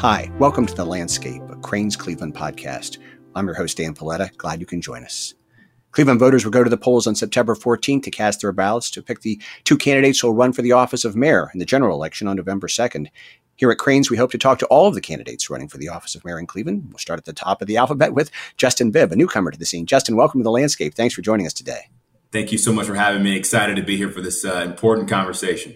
Hi, welcome to The Landscape, a Crain's Cleveland podcast. I'm your host, Dan Paletta. Glad you can join us. Cleveland voters will go to the polls on September 14th to cast their ballots to pick the two candidates who will run for the office of mayor in the general election on November 2nd. Here at Crain's, we hope to talk to all of the candidates running for the office of mayor in Cleveland. We'll start at the top of the alphabet with Justin Bibb, a newcomer to the scene. Justin, welcome to The Landscape. Thanks for joining us today. Thank you so much for having me. Excited to be here for this uh, important conversation.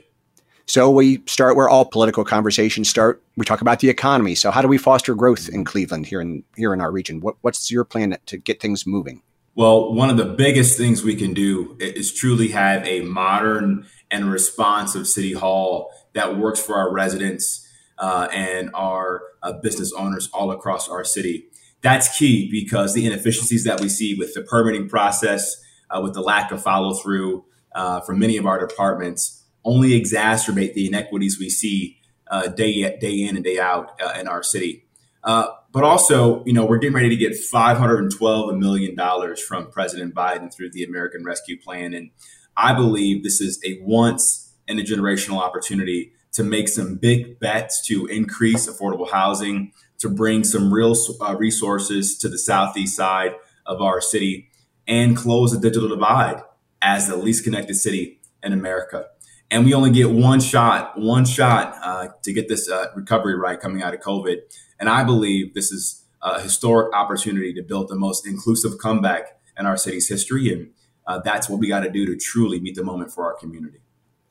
So we start where all political conversations start. We talk about the economy. So how do we foster growth in Cleveland here in here in our region? What, what's your plan to get things moving? Well, one of the biggest things we can do is truly have a modern and responsive city hall that works for our residents uh, and our uh, business owners all across our city. That's key because the inefficiencies that we see with the permitting process, uh, with the lack of follow through uh, from many of our departments, only exacerbate the inequities we see uh, day day in and day out uh, in our city. Uh, but also, you know, we're getting ready to get 512 million dollars from President Biden through the American Rescue Plan, and I believe this is a once in a generational opportunity to make some big bets to increase affordable housing, to bring some real uh, resources to the southeast side of our city, and close the digital divide as the least connected city in America and we only get one shot, one shot uh, to get this uh, recovery right coming out of COVID. And I believe this is a historic opportunity to build the most inclusive comeback in our city's history, and uh, that's what we got to do to truly meet the moment for our community.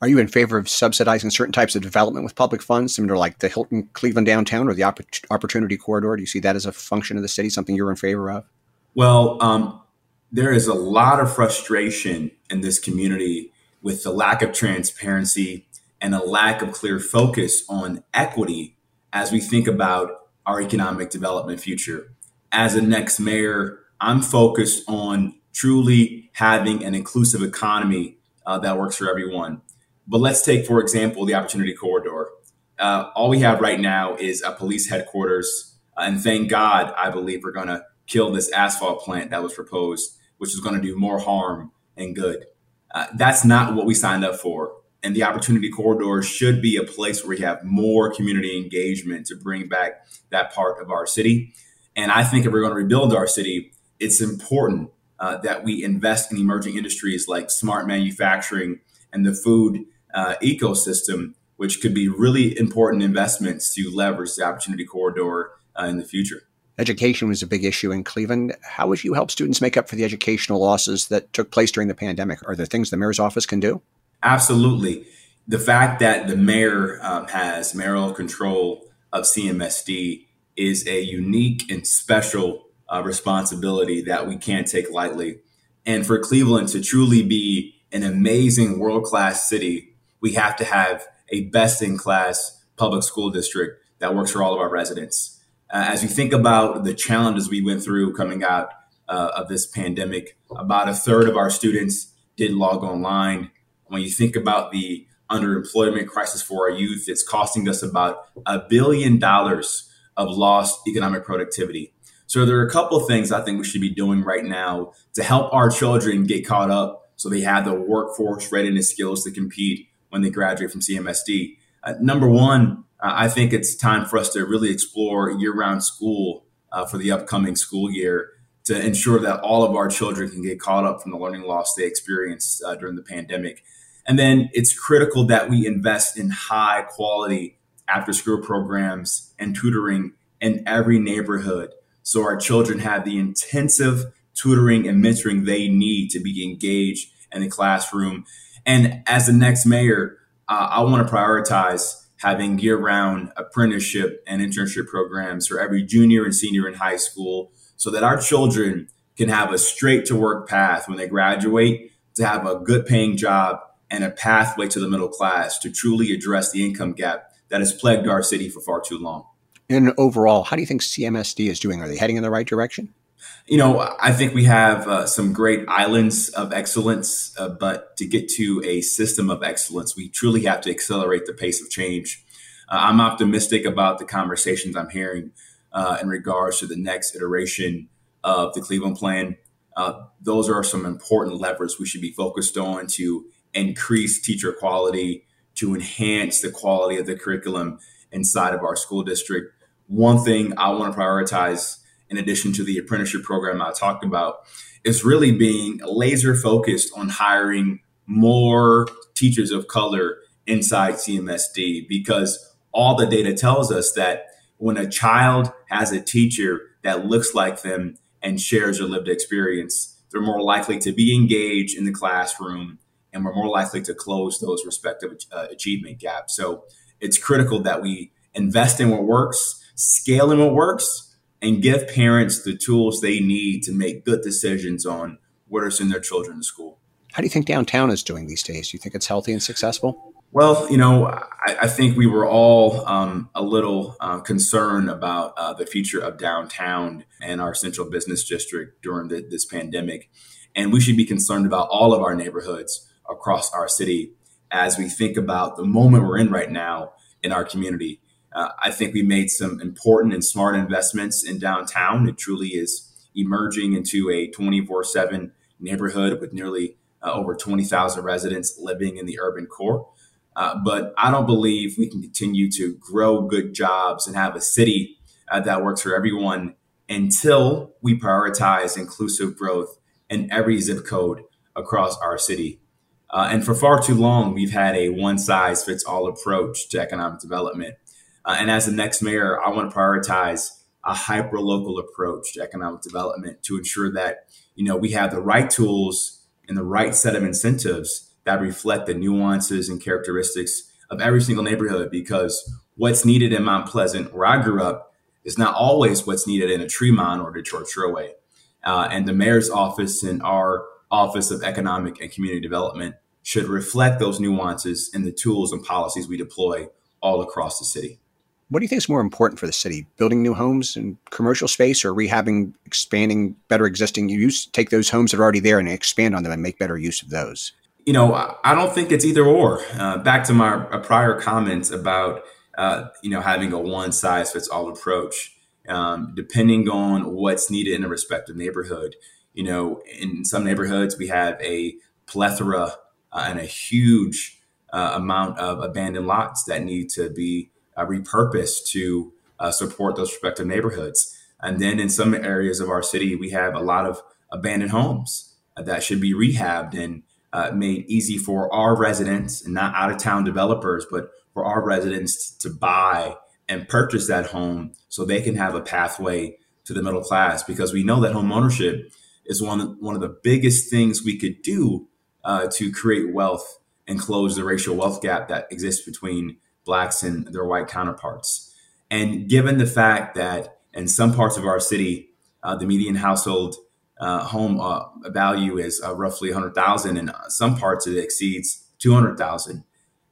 Are you in favor of subsidizing certain types of development with public funds, similar like the Hilton Cleveland downtown or the Opportunity Corridor? Do you see that as a function of the city, something you're in favor of? Well, um, there is a lot of frustration in this community with the lack of transparency and a lack of clear focus on equity as we think about our economic development future. As a next mayor, I'm focused on truly having an inclusive economy uh, that works for everyone. But let's take, for example, the Opportunity Corridor. Uh, all we have right now is a police headquarters. Uh, and thank God, I believe we're going to kill this asphalt plant that was proposed, which is going to do more harm and good. Uh, that's not what we signed up for. And the opportunity corridor should be a place where we have more community engagement to bring back that part of our city. And I think if we're going to rebuild our city, it's important uh, that we invest in emerging industries like smart manufacturing and the food uh, ecosystem, which could be really important investments to leverage the opportunity corridor uh, in the future. Education was a big issue in Cleveland. How would you help students make up for the educational losses that took place during the pandemic? Are there things the mayor's office can do? Absolutely. The fact that the mayor um, has mayoral control of CMSD is a unique and special uh, responsibility that we can't take lightly. And for Cleveland to truly be an amazing world class city, we have to have a best in class public school district that works for all of our residents. Uh, as we think about the challenges we went through coming out uh, of this pandemic, about a third of our students did log online. When you think about the underemployment crisis for our youth, it's costing us about a billion dollars of lost economic productivity. So there are a couple of things I think we should be doing right now to help our children get caught up so they have the workforce readiness skills to compete when they graduate from CMSD. Uh, number one, I think it's time for us to really explore year round school uh, for the upcoming school year to ensure that all of our children can get caught up from the learning loss they experienced uh, during the pandemic. And then it's critical that we invest in high quality after school programs and tutoring in every neighborhood so our children have the intensive tutoring and mentoring they need to be engaged in the classroom. And as the next mayor, uh, I want to prioritize having year round apprenticeship and internship programs for every junior and senior in high school so that our children can have a straight to work path when they graduate to have a good paying job and a pathway to the middle class to truly address the income gap that has plagued our city for far too long. And overall, how do you think CMSD is doing? Are they heading in the right direction? You know, I think we have uh, some great islands of excellence, uh, but to get to a system of excellence, we truly have to accelerate the pace of change. Uh, I'm optimistic about the conversations I'm hearing uh, in regards to the next iteration of the Cleveland Plan. Uh, those are some important levers we should be focused on to increase teacher quality, to enhance the quality of the curriculum inside of our school district one thing I want to prioritize, in addition to the apprenticeship program I talked about, is really being laser focused on hiring more teachers of color inside CMSD because all the data tells us that when a child has a teacher that looks like them and shares their lived experience, they're more likely to be engaged in the classroom and we're more likely to close those respective uh, achievement gaps. So it's critical that we invest in what works, scale in what works, and give parents the tools they need to make good decisions on where to send their children to school. How do you think downtown is doing these days? Do you think it's healthy and successful? Well, you know, I, I think we were all um, a little uh, concerned about uh, the future of downtown and our central business district during the, this pandemic. And we should be concerned about all of our neighborhoods across our city as we think about the moment we're in right now in our community. Uh, I think we made some important and smart investments in downtown. It truly is emerging into a 24 7 neighborhood with nearly uh, over 20,000 residents living in the urban core. Uh, but I don't believe we can continue to grow good jobs and have a city uh, that works for everyone until we prioritize inclusive growth in every zip code across our city. Uh, and for far too long, we've had a one size fits all approach to economic development. Uh, and as the next mayor, I want to prioritize a hyper local approach to economic development to ensure that you know we have the right tools and the right set of incentives that reflect the nuances and characteristics of every single neighborhood because what's needed in Mount Pleasant, where I grew up, is not always what's needed in a Tremont or Detroit Shoreway. Uh, and the mayor's office and our Office of Economic and Community Development should reflect those nuances in the tools and policies we deploy all across the city. What do you think is more important for the city? Building new homes and commercial space or rehabbing, expanding better existing use? Take those homes that are already there and expand on them and make better use of those? you know, I don't think it's either or. Uh, back to my prior comments about, uh, you know, having a one size fits all approach, um, depending on what's needed in a respective neighborhood. You know, in some neighborhoods, we have a plethora uh, and a huge uh, amount of abandoned lots that need to be uh, repurposed to uh, support those respective neighborhoods. And then in some areas of our city, we have a lot of abandoned homes that should be rehabbed and uh, made easy for our residents and not out of town developers, but for our residents to buy and purchase that home so they can have a pathway to the middle class because we know that home ownership is one of, one of the biggest things we could do uh, to create wealth and close the racial wealth gap that exists between blacks and their white counterparts. And given the fact that in some parts of our city, uh, the median household uh, home uh, value is uh, roughly 100,000 and some parts it exceeds 200,000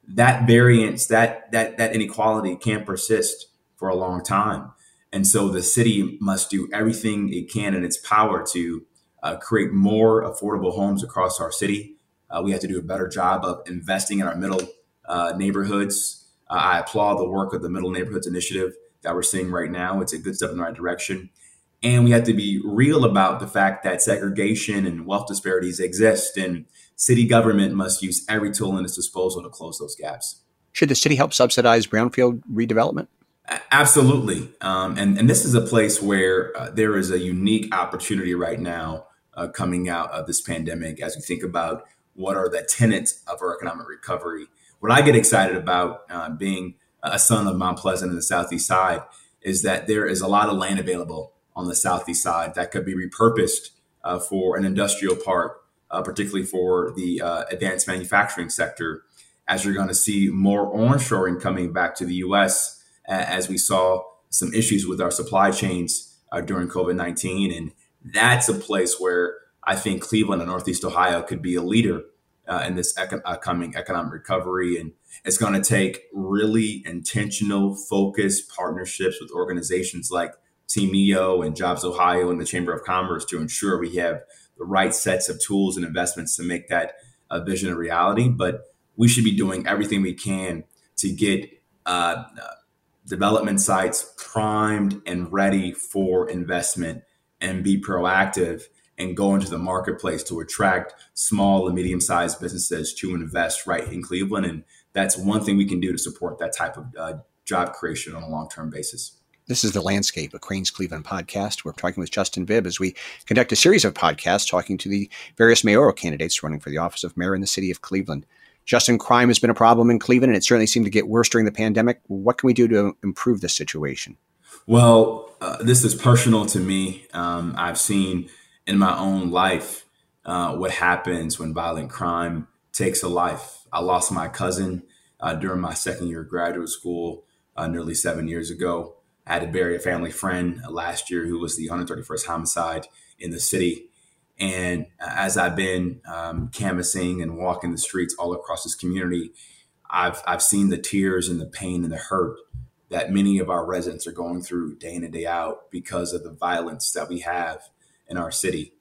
that variance that that that inequality can persist for a long time and so the city must do everything it can in its power to uh, create more affordable homes across our city uh, we have to do a better job of investing in our middle uh, i applaud the work of the middle neighborhoods initiative that we're seeing right now it's a good step in the right direction and we have to be real about the fact that segregation and wealth disparities exist, and city government must use every tool in its disposal to close those gaps. Should the city help subsidize brownfield redevelopment? Absolutely. Um, and, and this is a place where uh, there is a unique opportunity right now uh, coming out of this pandemic as we think about what are the tenets of our economic recovery. What I get excited about uh, being a son of Mount Pleasant and the Southeast side is that there is a lot of land available on the southeast side that could be repurposed uh, for an industrial park, uh, particularly for the uh, advanced manufacturing sector, as you're going to see more onshoring coming back to the U.S. as we saw some issues with our supply chains uh, during COVID 19. And that's a place where I think Cleveland and Northeast Ohio could be a leader uh, in this econ- upcoming economic recovery. And it's going to take really intentional, focused partnerships with organizations like Team NEO and Jobs Ohio and the Chamber of Commerce to ensure we have the right sets of tools and investments to make that a vision a reality. But we should be doing everything we can to get uh, development sites primed and ready for investment and be proactive and go into the marketplace to attract small and medium sized businesses to invest right in Cleveland. And that's one thing we can do to support that type of uh, job creation on a long term basis This is The Landscape, a Crain's Cleveland podcast. We're talking with Justin Bibb as we conduct a series of podcasts talking to the various mayoral candidates running for the office of mayor in the city of Cleveland. Justin, crime has been a problem in Cleveland, and it certainly seemed to get worse during the pandemic. What can we do to improve this situation? Well, uh, this is personal to me. Um, I've seen in my own life uh, what happens when violent crime takes a life. I lost my cousin uh, during my second year of graduate school uh, nearly seven years ago. I had to bury a family friend last year who was the 131st homicide in the city. And as I've been um, canvassing and walking the streets all across this community, I've, I've seen the tears and the pain and the hurt that many of our residents are going through day in and day out because of the violence that we have in our city.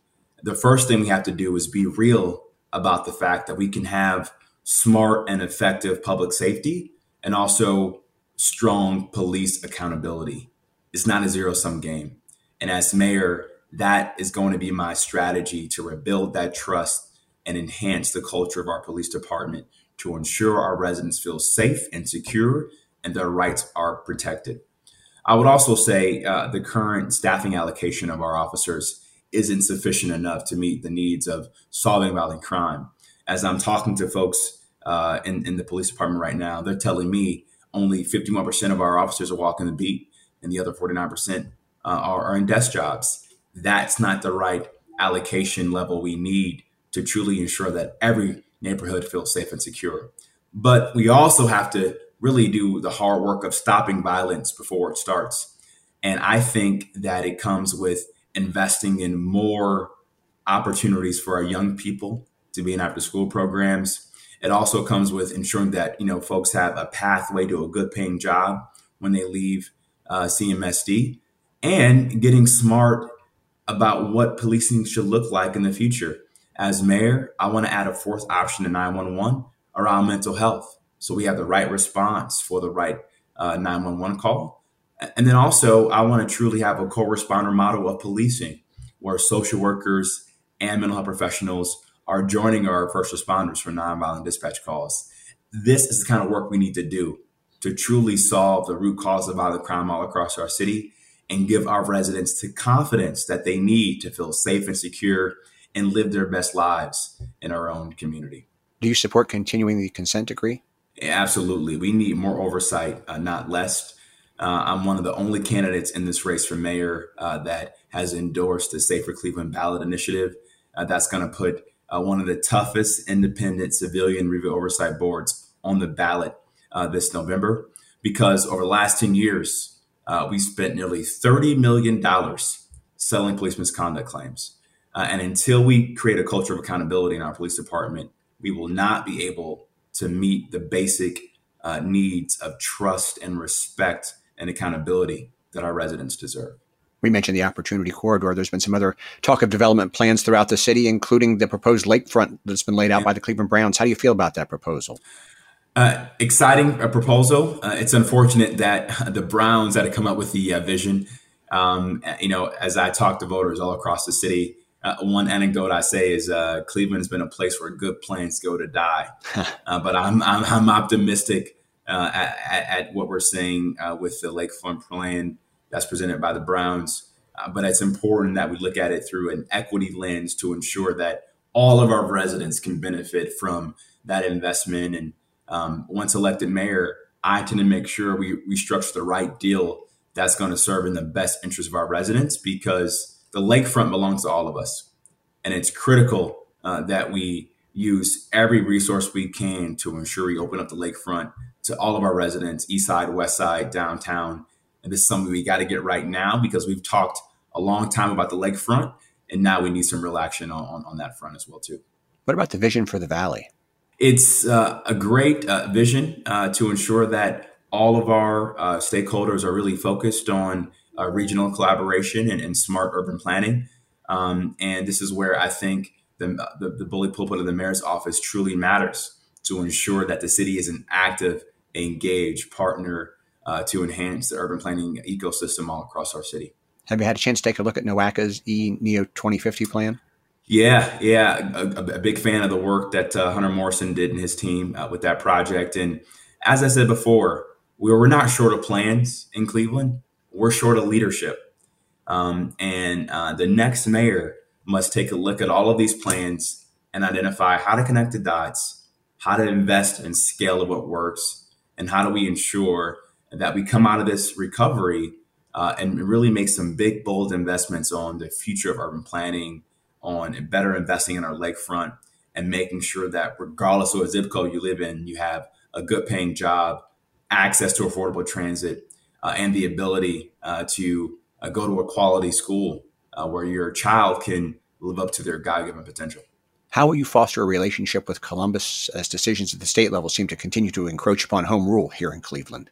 The first thing we have to do is be real about the fact that we can have smart and effective public safety and also strong police accountability. It's not a zero sum game. And as mayor, that is going to be my strategy to rebuild that trust and enhance the culture of our police department to ensure our residents feel safe and secure and their rights are protected. I would also say uh, the current staffing allocation of our officers isn't sufficient enough to meet the needs of solving violent crime. As I'm talking to folks uh, in, in the police department right now, they're telling me only 51% of our officers are walking the beat, and the other 49% uh, are, are in desk jobs. That's not the right allocation level we need to truly ensure that every neighborhood feels safe and secure. But we also have to really do the hard work of stopping violence before it starts. And I think that it comes with investing in more opportunities for our young people to be in after school programs, it also comes with ensuring that you know folks have a pathway to a good paying job when they leave uh, CMSD, and getting smart about what policing should look like in the future. As mayor, I want to add a fourth option to 911 around mental health, so we have the right response for the right uh, 911 call. And then also, I want to truly have a co-responder model of policing, where social workers and mental health professionals are joining our first responders for nonviolent dispatch calls. This is the kind of work we need to do to truly solve the root cause of violent crime all across our city and give our residents the confidence that they need to feel safe and secure and live their best lives in our own community. Do you support continuing the consent decree? Absolutely. We need more oversight, uh, not less. Uh, I'm one of the only candidates in this race for mayor uh, that has endorsed the Safer Cleveland ballot initiative. Uh, that's going to put uh, one of the toughest independent civilian review oversight boards on the ballot uh, this November because over the last 10 years, uh, we spent nearly $30 million selling police misconduct claims. And until we create a culture of accountability in our police department, we will not be able to meet the basic needs of trust and respect and accountability that our residents deserve we mentioned the Opportunity Corridor. There's been some other talk of development plans throughout the city, including the proposed lakefront that's been laid out yeah. by the Cleveland Browns. How do you feel about that proposal? Uh, exciting uh, proposal. Uh, it's unfortunate that the Browns had to come up with the uh, vision. Um, you know, as I talk to voters all across the city, uh, one anecdote I say is uh, Cleveland has been a place where good plans go to die. but I'm, I'm, I'm optimistic at, at, what we're seeing with the lakefront plan that's presented by the Browns. Uh, but it's important that we look at it through an equity lens to ensure that all of our residents can benefit from that investment. And um, once elected mayor, I tend to make sure we, we structure the right deal that's going to serve in the best interest of our residents because the lakefront belongs to all of us. And it's critical uh, that we use every resource we can to ensure we open up the lakefront to all of our residents, east side, west side, downtown, and this is something we got to get right now because we've talked a long time about the lakefront, and now we need some real action on, on, on that front as well too. What about the vision for the valley? It's uh, a great uh, vision uh, to ensure that all of our uh, stakeholders are really focused on uh, regional collaboration and, and, smart urban planning. Um, and this is where I think the, the, the bully pulpit of the mayor's office truly matters to ensure that the city is an active, engaged partner uh, to enhance the urban planning ecosystem all across our city. Have you had a chance to take a look at NOACA's E Neo 2050 plan? Yeah, yeah, a, a, big fan of the work that uh, Hunter Morrison did and his team uh, with that project. And as I said before, we're not short of plans in Cleveland, we're short of leadership. Um, and uh, the next mayor must take a look at all of these plans and identify how to connect the dots, how to invest and scale of what works, and how do we ensure that we come out of this recovery uh, and really make some big, bold investments on the future of urban planning, on better investing in our lakefront, and making sure that regardless of what zip code you live in, you have a good paying job, access to affordable transit, uh, and the ability uh, to uh, go to a quality school uh, where your child can live up to their God given potential. How will you foster a relationship with Columbus as decisions at the state level seem to continue to encroach upon home rule here in Cleveland?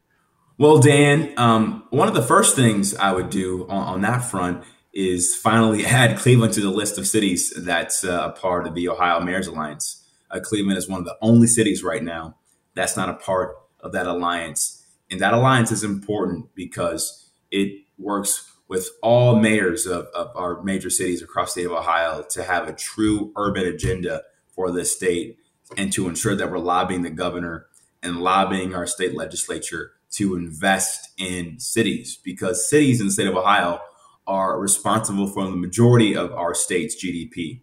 Well, Dan, um, one of the first things I would do on, on, that front is finally add Cleveland to the list of cities that's uh, a part of the Ohio Mayors Alliance. Uh, Cleveland is one of the only cities right now that's not a part of that alliance. And that alliance is important because it works with all mayors of, of our major cities across the state of Ohio to have a true urban agenda for this state and to ensure that we're lobbying the governor and lobbying our state legislature to invest in cities because cities in the state of Ohio are responsible for the majority of our state's GDP.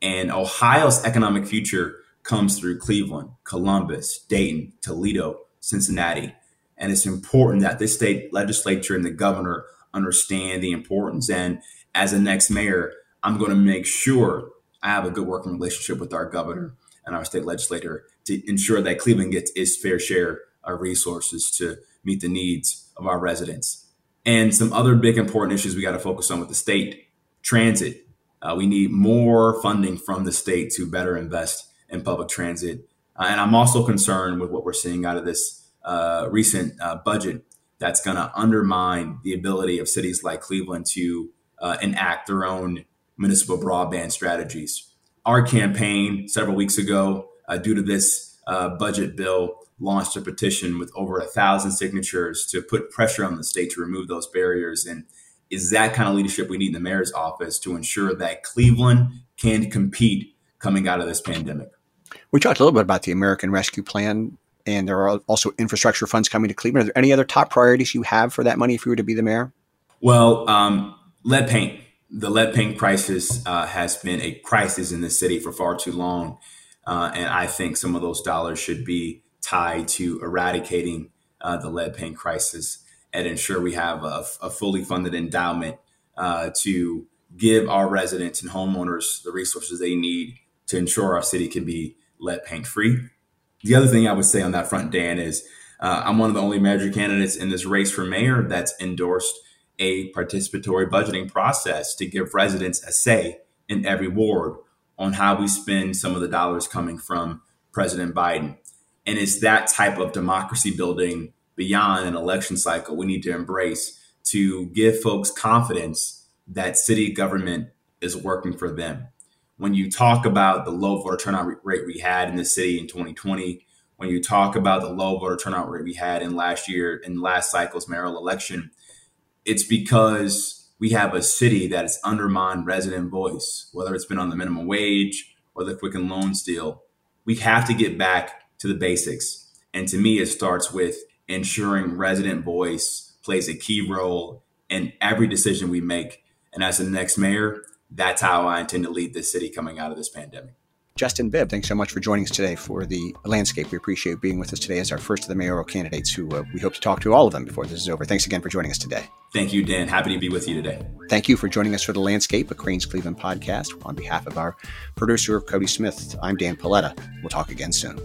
And Ohio's economic future comes through Cleveland, Columbus, Dayton, Toledo, Cincinnati. And it's important that this state legislature and the governor understand the importance. And as a next mayor, I'm going to make sure I have a good working relationship with our governor and our state legislator to ensure that Cleveland gets its fair share of resources to meet the needs of our residents. And some other big important issues we got to focus on with the state transit. Uh, we need more funding from the state to better invest in public transit. Uh, and I'm also concerned with what we're seeing out of this uh, recent uh, budget that's going to undermine the ability of cities like Cleveland to uh, enact their own municipal broadband strategies. Our campaign several weeks ago, uh, due to this uh, budget bill, launched a petition with over a thousand signatures to put pressure on the state to remove those barriers. And is that kind of leadership we need in the mayor's office to ensure that Cleveland can compete coming out of this pandemic? We talked a little bit about the American Rescue Plan and there are also infrastructure funds coming to Cleveland. Are there any other top priorities you have for that money if you were to be the mayor? Well, um, lead paint. The lead paint crisis uh, has been a crisis in the city for far too long. Uh, and I think some of those dollars should be tied to eradicating uh, the lead paint crisis and ensure we have a, a fully funded endowment uh, to give our residents and homeowners the resources they need to ensure our city can be lead paint free. The other thing I would say on that front, Dan, is uh, I'm one of the only major candidates in this race for mayor that's endorsed a participatory budgeting process to give residents a say in every ward on how we spend some of the dollars coming from President Biden. And it's that type of democracy building beyond an election cycle we need to embrace to give folks confidence that city government is working for them when you talk about the low voter turnout rate we had in the city in 2020, when you talk about the low voter turnout rate we had in last year in last cycle's mayoral election, it's because we have a city that has undermined resident voice, whether it's been on the minimum wage or the Quicken Loans deal. We have to get back to the basics. And to me, it starts with ensuring resident voice plays a key role in every decision we make. And as the next mayor, that's how I intend to lead this city coming out of this pandemic. Justin Bibb, thanks so much for joining us today for the landscape. We appreciate being with us today as our first of the mayoral candidates who uh, we hope to talk to all of them before this is over. Thanks again for joining us today. Thank you, Dan. Happy to be with you today. Thank you for joining us for the landscape, a Crain's Cleveland podcast. On behalf of our producer, Cody Smith, I'm Dan Paletta. We'll talk again soon.